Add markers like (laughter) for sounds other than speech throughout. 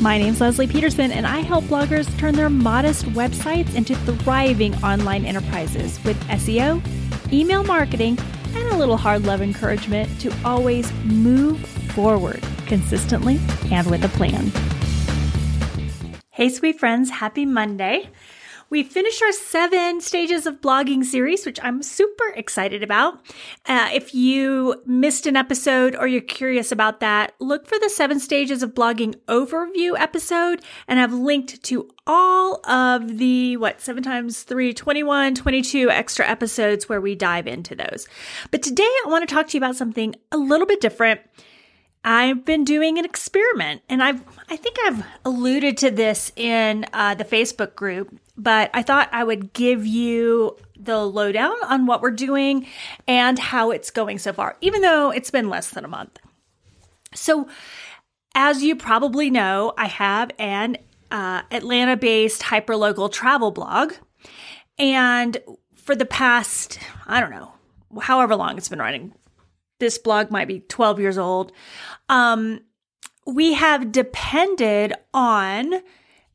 My name's Lesli Peterson, and I help bloggers turn their modest websites into thriving online enterprises with SEO, email marketing, and a little hard love encouragement to always move forward consistently and with a plan. Hey, sweet friends, happy Monday. We finished our seven stages of blogging series, which I'm super excited about. Uh, if you missed an episode or you're curious about that, look for the seven stages of blogging overview episode and I've linked to all of the, what, seven times three, 21, 22 extra episodes where we dive into those. But today I want to talk to you about something a little bit different. I've been doing an experiment, and I've I think I've alluded to this in uh, the Facebook group but I thought I would give you the lowdown on what we're doing and how it's going so far, even though it's been less than a month. So, as you probably know, I have an uh, Atlanta based hyperlocal travel blog. And for the past, I don't know, however long it's been running, this blog might be 12 years old. Um, we have depended on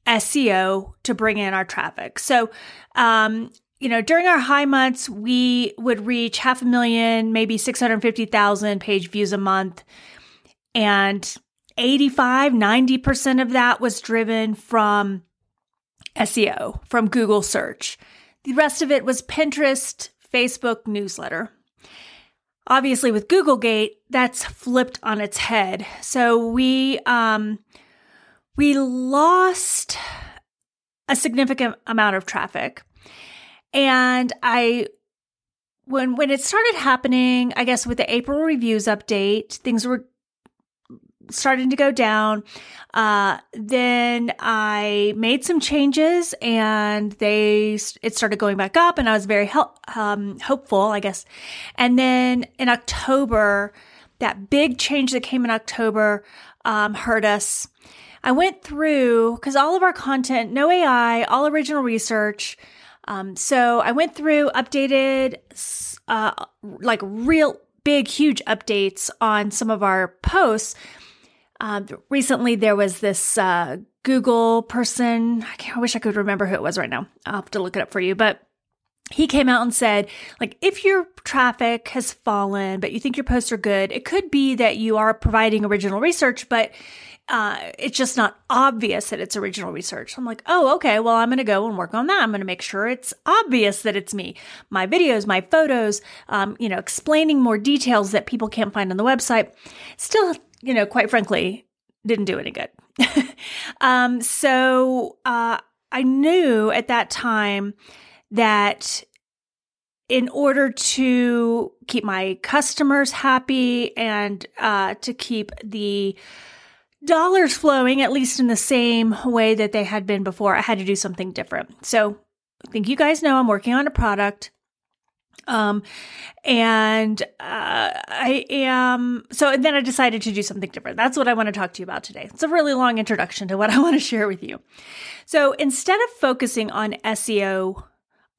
SEO to bring in our traffic. So, um, you know, during our high months, we would reach half a million, maybe 650,000 page views a month. And 85, 90% of that was driven from SEO, from Google search. The rest of it was Pinterest, Facebook, newsletter. Obviously, with Googlegate, that's flipped on its head. So we, um, we lost a significant amount of traffic. And I when when it started happening, I guess with the April reviews update, things were starting to go down. Uh, then I made some changes, and they it started going back up, and I was very help, um, hopeful, I guess. And then in October, that big change that came in October um, hurt us. I went through because all of our content, no AI, all original research. Um, so I went through, updated, uh, like real big, huge updates on some of our posts. Um, recently, there was this uh, Google person. I, I wish I could remember who it was right now. I'll have to look it up for you. But he came out and said, like, if your traffic has fallen, but you think your posts are good, it could be that you are providing original research, but uh, it's just not obvious that it's original research. I'm like, oh, okay, well, I'm going to go and work on that. I'm going to make sure it's obvious that it's me. My videos, my photos, um, you know, explaining more details that people can't find on the website. Still, you know, quite frankly, didn't do any good. (laughs) um, so uh, I knew at that time that in order to keep my customers happy and uh, to keep the dollars flowing, at least in the same way that they had been before, I had to do something different. So I think you guys know I'm working on a product. Um, and uh, I am so, and then I decided to do something different. That's what I want to talk to you about today. It's a really long introduction to what (laughs) I want to share with you. So instead of focusing on SEO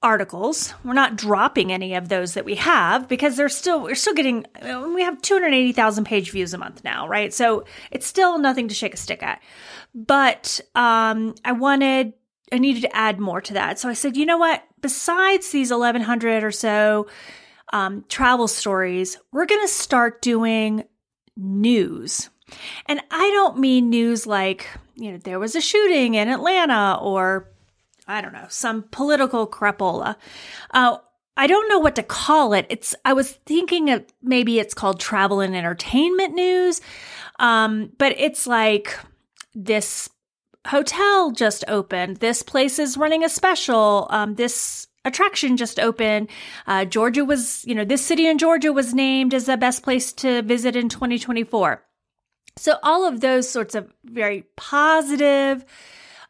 articles. We're not dropping any of those that we have because they're still we're still getting we have 280,000 page views a month now, right? So it's still nothing to shake a stick at. But um I wanted I needed to add more to that. So I said, "You know what? Besides these 1100 or so um travel stories, we're going to start doing news." And I don't mean news like, you know, there was a shooting in Atlanta or I don't know, some political crapola. Uh, I don't know what to call it. It's I was thinking of maybe it's called travel and entertainment news. Um, but it's like this hotel just opened. This place is running a special. Um, this attraction just opened. Uh, Georgia was, you know, this city in Georgia was named as the best place to visit in 2024. So all of those sorts of very positive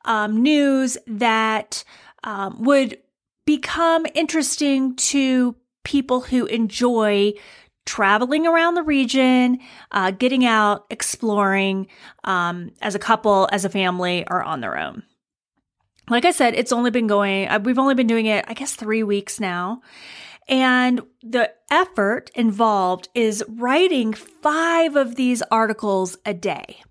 um, news that um, would become interesting to people who enjoy traveling around the region, uh, getting out, exploring um, as a couple, as a family, or on their own. Like I said, it's only been going, uh, we've only been doing it, I guess, three weeks now. And the effort involved is writing five of these articles a day.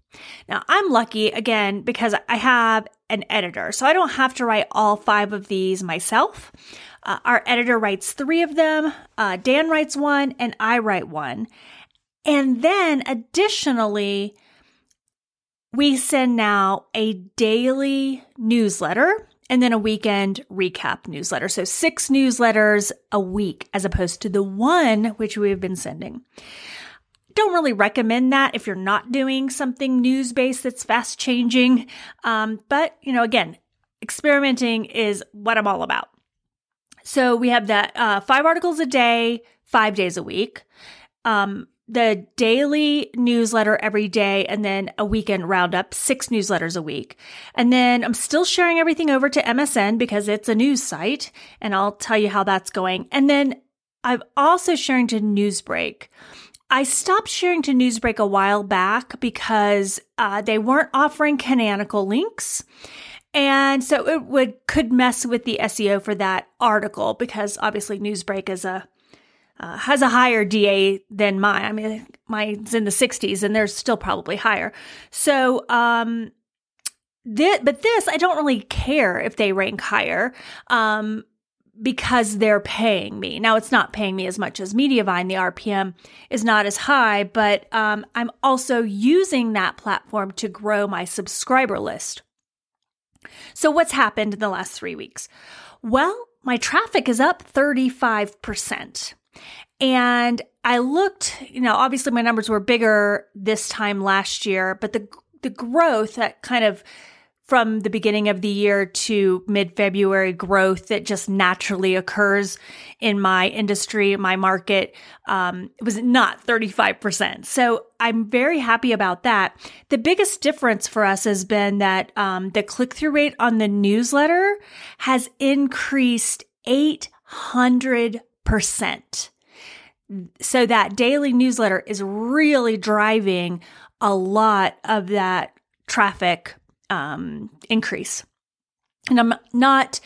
Now, I'm lucky again because I have an editor, so I don't have to write all five of these myself. Uh, our editor writes three of them, uh, Dan writes one, and I write one. And then additionally, we send now a daily newsletter and then a weekend recap newsletter. So six newsletters a week as opposed to the one which we've been sending. Don't really recommend that if you're not doing something news based that's fast changing. Um, but, you know, again, experimenting is what I'm all about. So we have that uh, five articles a day, five days a week. Um, the daily newsletter every day and then a weekend roundup, six newsletters a week. And then I'm still sharing everything over to MSN because it's a news site and I'll tell you how that's going. And then I'm also sharing to Newsbreak. I stopped sharing to Newsbreak a while back because uh, they weren't offering canonical links. And so it would could mess with the SEO for that article because obviously Newsbreak is a uh, has a higher DA than mine. I mean, mine's in the 60s and they're still probably higher. So, um, this, but this, I don't really care if they rank higher. Um, because they're paying me. Now it's not paying me as much as Mediavine. The RPM is not as high, but um, I'm also using that platform to grow my subscriber list. So what's happened in the last three weeks? Well, my traffic is up 35%. And I looked, you know, obviously my numbers were bigger this time last year, but the the growth that kind of from the beginning of the year to mid February growth that just naturally occurs in my industry, my market, um, it was not 35%. So I'm very happy about that. The biggest difference for us has been that um, the click through rate on the newsletter has increased 800%. So that daily newsletter is really driving a lot of that traffic um, increase. And I'm not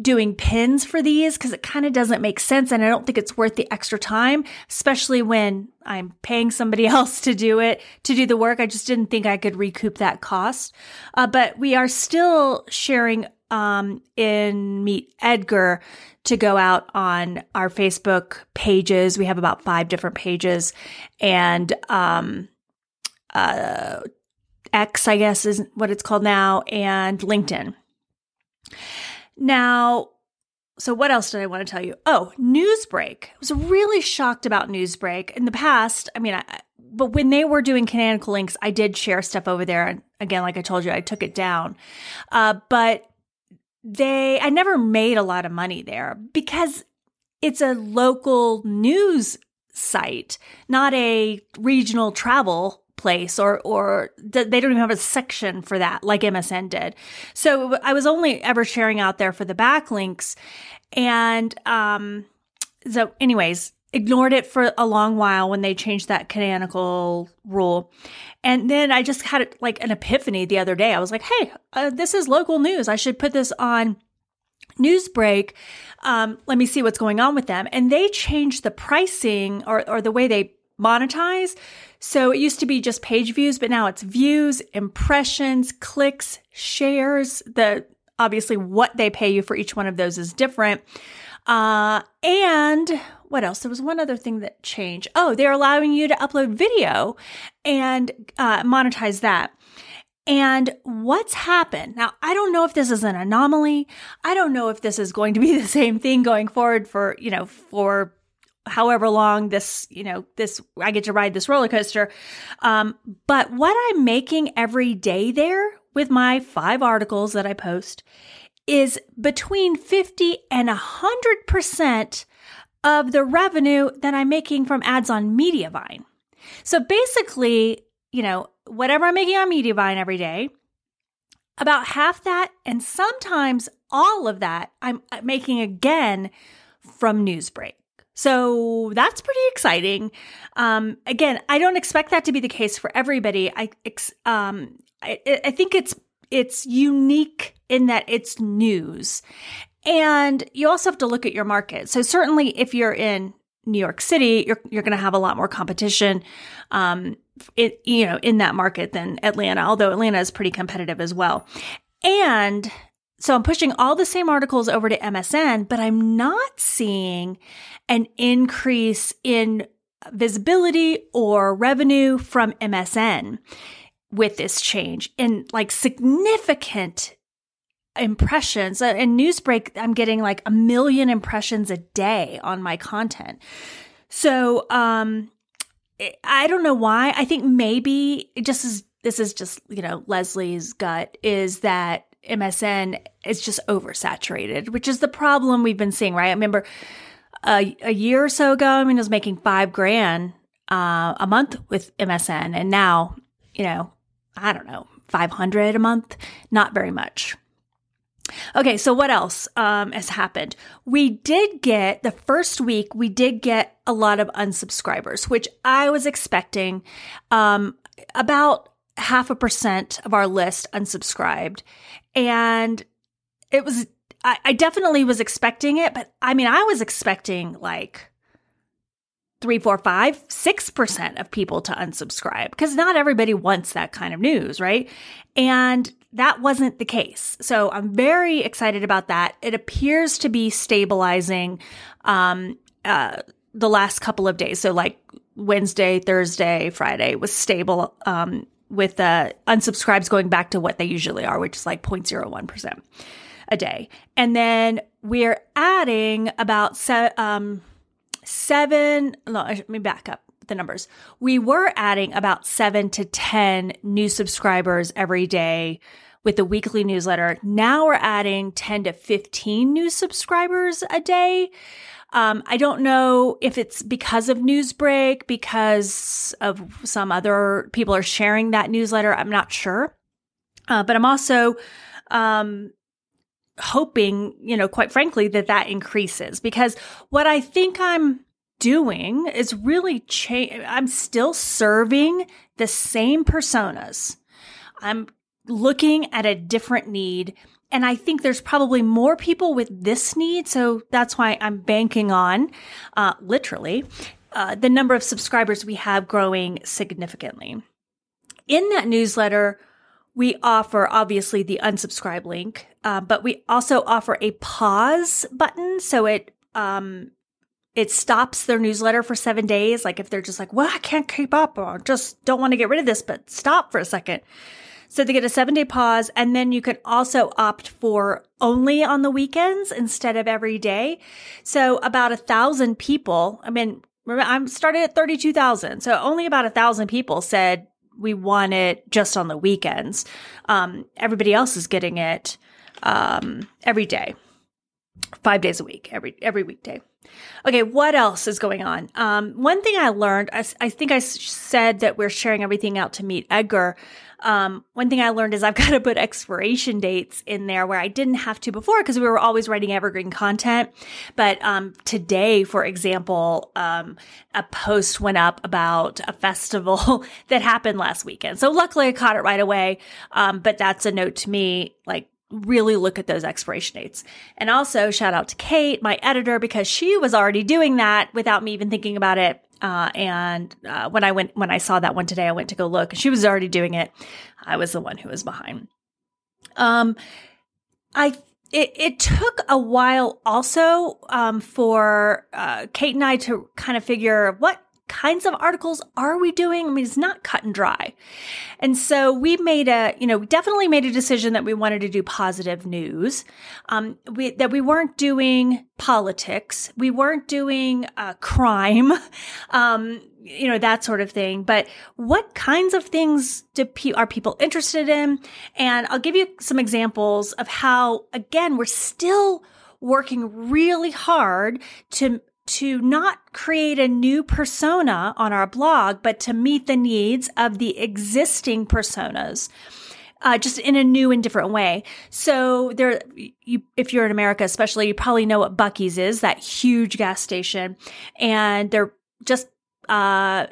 doing pins for these because it kind of doesn't make sense and I don't think it's worth the extra time, especially when I'm paying somebody (laughs) else to do it, to do the work. I just didn't think I could recoup that cost. Uh, but we are still sharing um, in MeetEdgar to go out on our Facebook pages. We have about five different pages and um, uh, X, I guess is what it's called now, and LinkedIn. Now, so what else did I want to tell you? Oh, Newsbreak. I was really shocked about Newsbreak. In the past, I mean, I, but when they were doing canonical links, I did share stuff over there. And again, like I told you, I took it down. Uh, but they, I never made a lot of money there because it's a local news site, not a regional travel place or or they don't even have a section for that like MSN did. So I was only ever sharing out there for the backlinks and um so anyways, ignored it for a long while when they changed that canonical rule. And then I just had like an epiphany the other day. I was like, "Hey, uh, this is local news. I should put this on Newsbreak. Um, let me see what's going on with them." And they changed the pricing or or the way they monetize. So it used to be just page views, but now it's views, impressions, clicks, shares. The obviously what they pay you for each one of those is different. Uh, and what else? There was one other thing that changed. Oh, they're allowing you to upload video and uh, monetize that. And what's happened? Now, I don't know if this is an anomaly. I don't know if this is going to be (laughs) the same thing going forward for, you know, for however long this, you know, this, I get to ride this roller coaster. Um, but what I'm making every day there with my five articles that I post is between 50 and 100% of the revenue that I'm making from ads on Mediavine. So basically, you know, whatever I'm making on Mediavine every day, about half that and sometimes all of that I'm making again from Newsbreak. So that's pretty exciting. Um, again, I don't expect that to be the case for everybody. I, um, I, I think it's it's unique in that it's news, and you also have to look at your market. So certainly, if you're in New York City, you're you're going to have a lot more competition, um, it, you know, in that market than Atlanta. Although Atlanta is pretty competitive as well, and so I'm pushing all the same articles over to MSN, but I'm not seeing an increase in visibility or revenue from MSN with this change in like significant impressions. Uh, in Newsbreak, I'm getting like a million impressions a day on my content. So, um, I don't know why. I think maybe just as this is just, you know, Lesli's gut is that MSN is just oversaturated, which is the problem we've been seeing, right? I remember a, a year or so ago, I mean, I was making five grand uh, a month with MSN, and now, you know, I don't know, 500 a month, not very much. Okay, so what else um, has happened? We did get the first week, we did get a lot of unsubscribers, which I was expecting. Um, about half a percent of our list unsubscribed. And it was, I, I definitely was expecting it, but I mean, I was expecting like three, four, five, six percent of people to unsubscribe because not everybody wants that kind of news, right? And that wasn't the case. So I'm very excited about that. It appears to be stabilizing um, uh, the last couple of days. So like Wednesday, Thursday, Friday was stable. Um, with uh, unsubscribes going back to what they usually are, which is like 0.01% a day. And then we're adding about se- um, seven, no, let me back up the numbers. We were adding about seven to 10 new subscribers every day with the weekly newsletter. Now we're adding 10 to 15 new subscribers a day. Um, I don't know if it's because of Newsbreak, because of some other people are sharing that newsletter. I'm not sure. Uh, but I'm also um, hoping, you know, quite frankly, that that increases because what I think I'm doing is really change. I'm still serving the same personas. I'm looking at a different need and I think there's probably more people with this need. So that's why I'm banking on, uh, literally, uh, the number of subscribers we have growing significantly. In that newsletter, we offer obviously the unsubscribe link, uh, but we also offer a pause button. So it, um, it stops their newsletter for seven days. Like if they're just like, well, I can't keep up or just don't want to get rid of this, but stop for a second. So they get a seven day pause, and then you can also opt for only on the weekends instead of every day. So about a thousand people, I mean, I'm started at 32,000. So only about a thousand people said we want it just on the weekends. Um, everybody else is getting it um, every day, five days a week, every every weekday. Okay, what else is going on? Um, one thing I learned, I, I think I said that we're sharing everything out to MeetEdgar. Um, one thing I learned is I've (laughs) got to put expiration dates in there where I didn't have to before because we were always writing evergreen content. But um, today, for example, um, a post went up about a festival (laughs) that happened last weekend. So luckily I caught it right away. Um, but that's a note to me, like, really look at those expiration dates. And also shout out to Kate, my editor, because she was already doing that without me even thinking about it. Uh, and uh, when I went, when I saw that one today, I went to go look. She was already doing it. I was the one who was behind. Um, I it, it took a while also um, for uh, Kate and I to kind of figure what kinds of articles are we doing? I mean, it's not cut and dry. And so we made a, you know, we definitely made a decision that we wanted to do positive news, um, we, that we weren't doing politics. We weren't doing uh, crime, (laughs) um, you know, that sort of thing. But what kinds of things do pe- are people interested in? And I'll give you some examples of how, again, we're still working really hard to to not create a new persona on our blog, but to meet the needs of the existing personas. Uh, just in a new and different way. So there, you, if you're in America, especially, you probably know what Buc-ee's is, that huge gas station, and they're just, uh,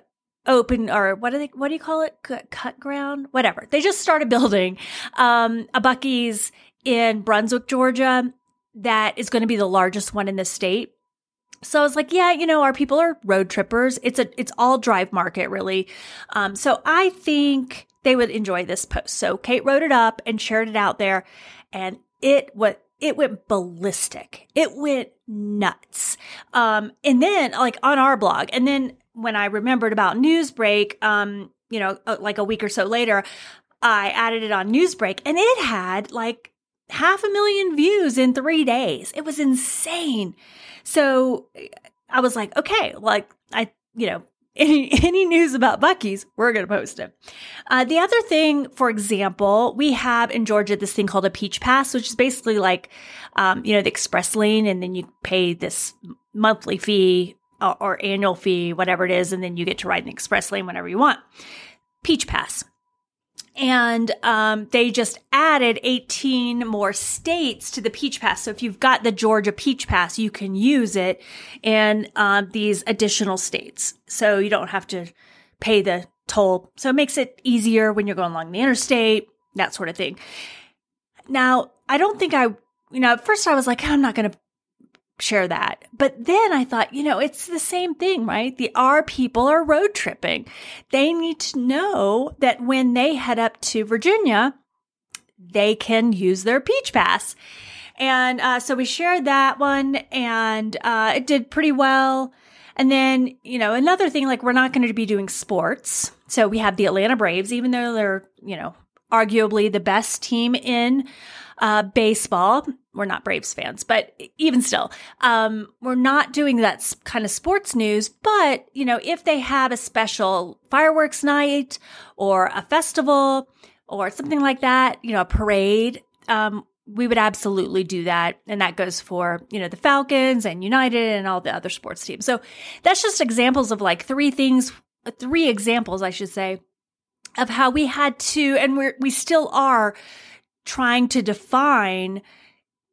open or what do they, what do you call it? Cut ground, whatever. They just started building, um, a Buc-ee's in Brunswick, Georgia, that is going to be the largest one in the state So I was like, yeah, you know, our people are road trippers. It's a it's all drive market really. Um, so I think they would enjoy this post. So Kate wrote it up and shared it out there, and it what it went ballistic. It went nuts. Um, and then like on our blog, and then when I remembered about Newsbreak, um, you know, uh, like a week or so later, I added it on Newsbreak, and it had like half a million views in three days. It was insane. So I was like, okay, like I, you know, (laughs) any any news about Buc-ee's, we're going to post it. Uh, the other thing, for example, we have in Georgia this thing called a Peach Pass, which is basically like, um, you know, the express lane, and then you pay this monthly fee or, or annual fee, whatever it is, and then you get to ride an express lane whenever you want. Peach Pass and um, they just added 18 more states to the Peach Pass. So if you've got the Georgia Peach Pass, you can use it in um, these additional states. So you don't have to pay the toll. So it makes it easier when you're going along the interstate, that sort of thing. Now, I don't think I, you know, at first I was like, I'm not going to share that. But then I thought, you know, it's the same thing, right? The our people are road tripping. They need to know that when they head up to Virginia, they can use their Peach Pass. And uh, so we shared that one, and uh, it did pretty well. And then, you know, another thing, like we're not going to be doing sports. So we have the Atlanta Braves, even though they're, you know, arguably the best team in uh, baseball. We're not Braves fans, but even still, um, we're not doing that kind of sports news. But, you know, if they have a special fireworks night or a festival or something like that, you know, a parade, um, we would absolutely do that. And that goes for, you know, the Falcons and United and all the other sports teams. So that's just examples of like three things, three examples, I should say, of how we had to, and we're, we still are trying to define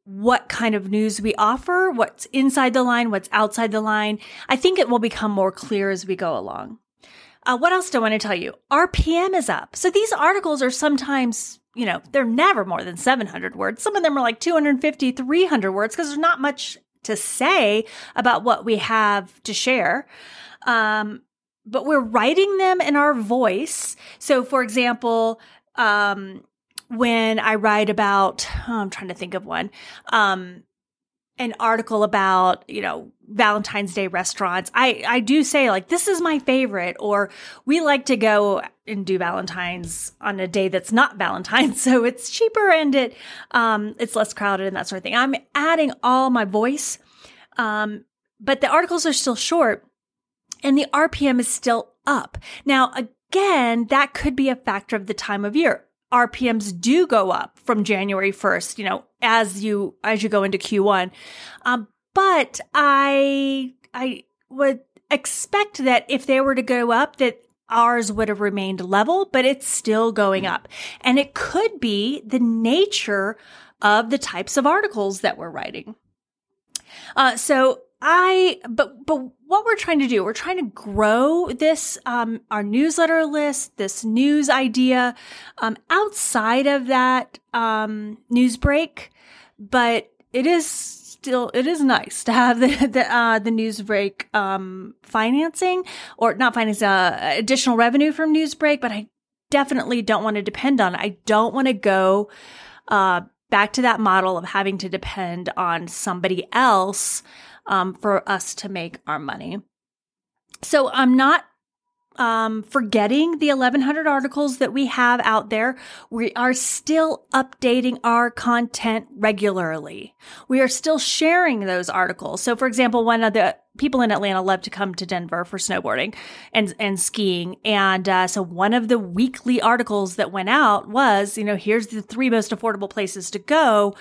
what kind of news we offer, what's inside the line, what's outside the line. I think it will become more clear as we go along. Uh, what else do I want to tell you? RPM is up. So these articles are sometimes, you know, they're never more than 700 words. Some of them are like 250, 300 words because there's not much to say about what we have to share. Um, but we're writing them in our voice. So, for example, um, when I write about, oh, (sighs) I'm trying to think of one, um, an article about, you know, Valentine's Day restaurants, I, I do say like, this is my favorite, or we like to go and do Valentine's on a day that's not Valentine's. (laughs) So it's cheaper and it, um, it's less crowded and that sort of thing. I'm adding all my voice. Um, but the articles are still short and the RPM is still up. Now, again, that could be a factor of the time of year. RPMs do go up from January 1st, you know, as you as you go into Q1. Um, but I I would expect that if they were to go up that ours would have remained level, but it's still going up. And it could be the nature of the types of articles that we're writing. Uh, so I, but, but what we're trying to do, we're trying to grow this, um, our newsletter list, this news idea, um, outside of that, um, Newsbreak. But it is still, it is nice to have the, the, uh, the Newsbreak, um, financing or not finance, uh, additional revenue from Newsbreak, but I definitely don't want to depend on it. I don't want to go, uh, back to that model of having to depend on somebody else um, for us to make our money. So I'm not um, forgetting the 1100 articles that we have out there. We are still updating our content regularly. We are still sharing those articles. So, for example, one of the people in Atlanta love to come to Denver for snowboarding and, and skiing. And uh, so one of the weekly articles that went out was, you know, here's the three most affordable places to go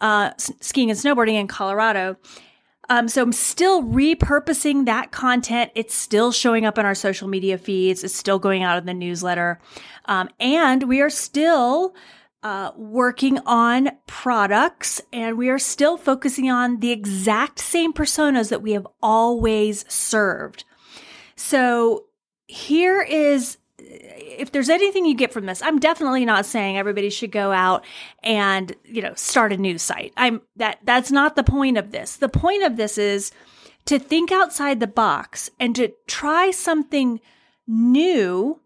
uh, skiing and snowboarding in Colorado. Um, so I'm still repurposing that content. It's still showing up in our social media feeds. It's still going out in the newsletter. Um, and we are still uh, working on products and we are still focusing on the exact same personas that we have always served. So here is if there's anything you get from this, I'm definitely not saying everybody should go out and, you know, start a news site. I'm that that's not the point of this. The point of this is to think outside the box and to try something new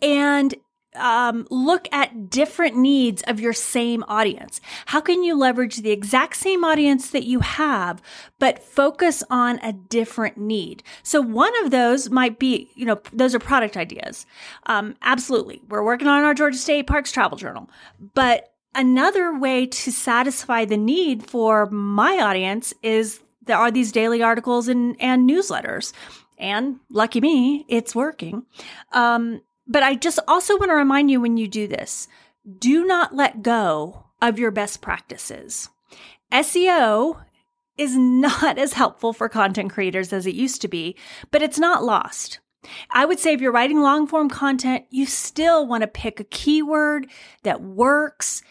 and um, look at different needs of your same audience. How can you leverage the exact same audience that you have, but focus on a different need? So one of those might be, you know, those are product ideas. Um, absolutely. We're working on our Georgia State Parks Travel Journal, but another way to satisfy the need for my audience is there are these daily articles and, and newsletters. And lucky me, it's working. Um, but I just also want to remind you when you do this, do not let go of your best practices. SEO is not (laughs) as helpful for content creators as it used to be, but it's not lost. I would say if you're writing long form content, you still want to pick a keyword that works,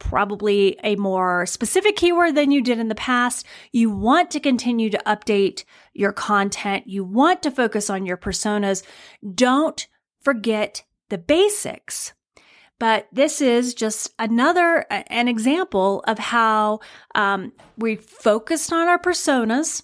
probably a more specific keyword than you did in the past. You want to continue to update your content. You want to focus on your personas. Don't forget the basics. But this is just another an example of how um, we focused on our personas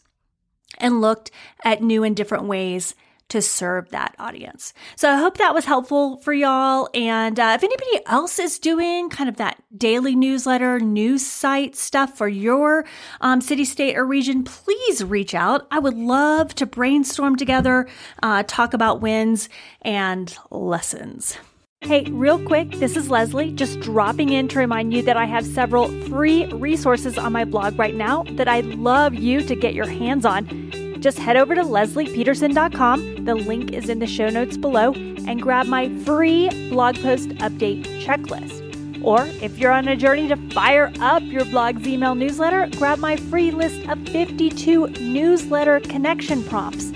and looked at new and different ways to serve that audience. So I hope that was helpful for y'all. And uh, if anybody else is doing kind of that daily newsletter, news site stuff for your um, city, state, or region, please reach out. I would love to brainstorm together, uh, talk about wins and lessons. Hey, real quick, this is Lesli, just dropping in to remind you that I have several free resources on my blog right now that I'd love you to get your hands on. Just head over to leslipeterson.com. The link is in the show notes below and grab my free blog post update checklist. Or if you're on a journey to fire up your blog's email newsletter, grab my free list of 52 newsletter connection prompts.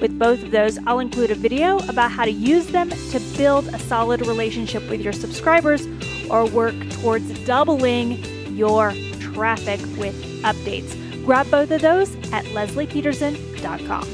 With both of those, I'll include a video about how to use them to build a solid relationship with your subscribers or work towards doubling your traffic with updates. Grab both of those at leslipeterson.com com.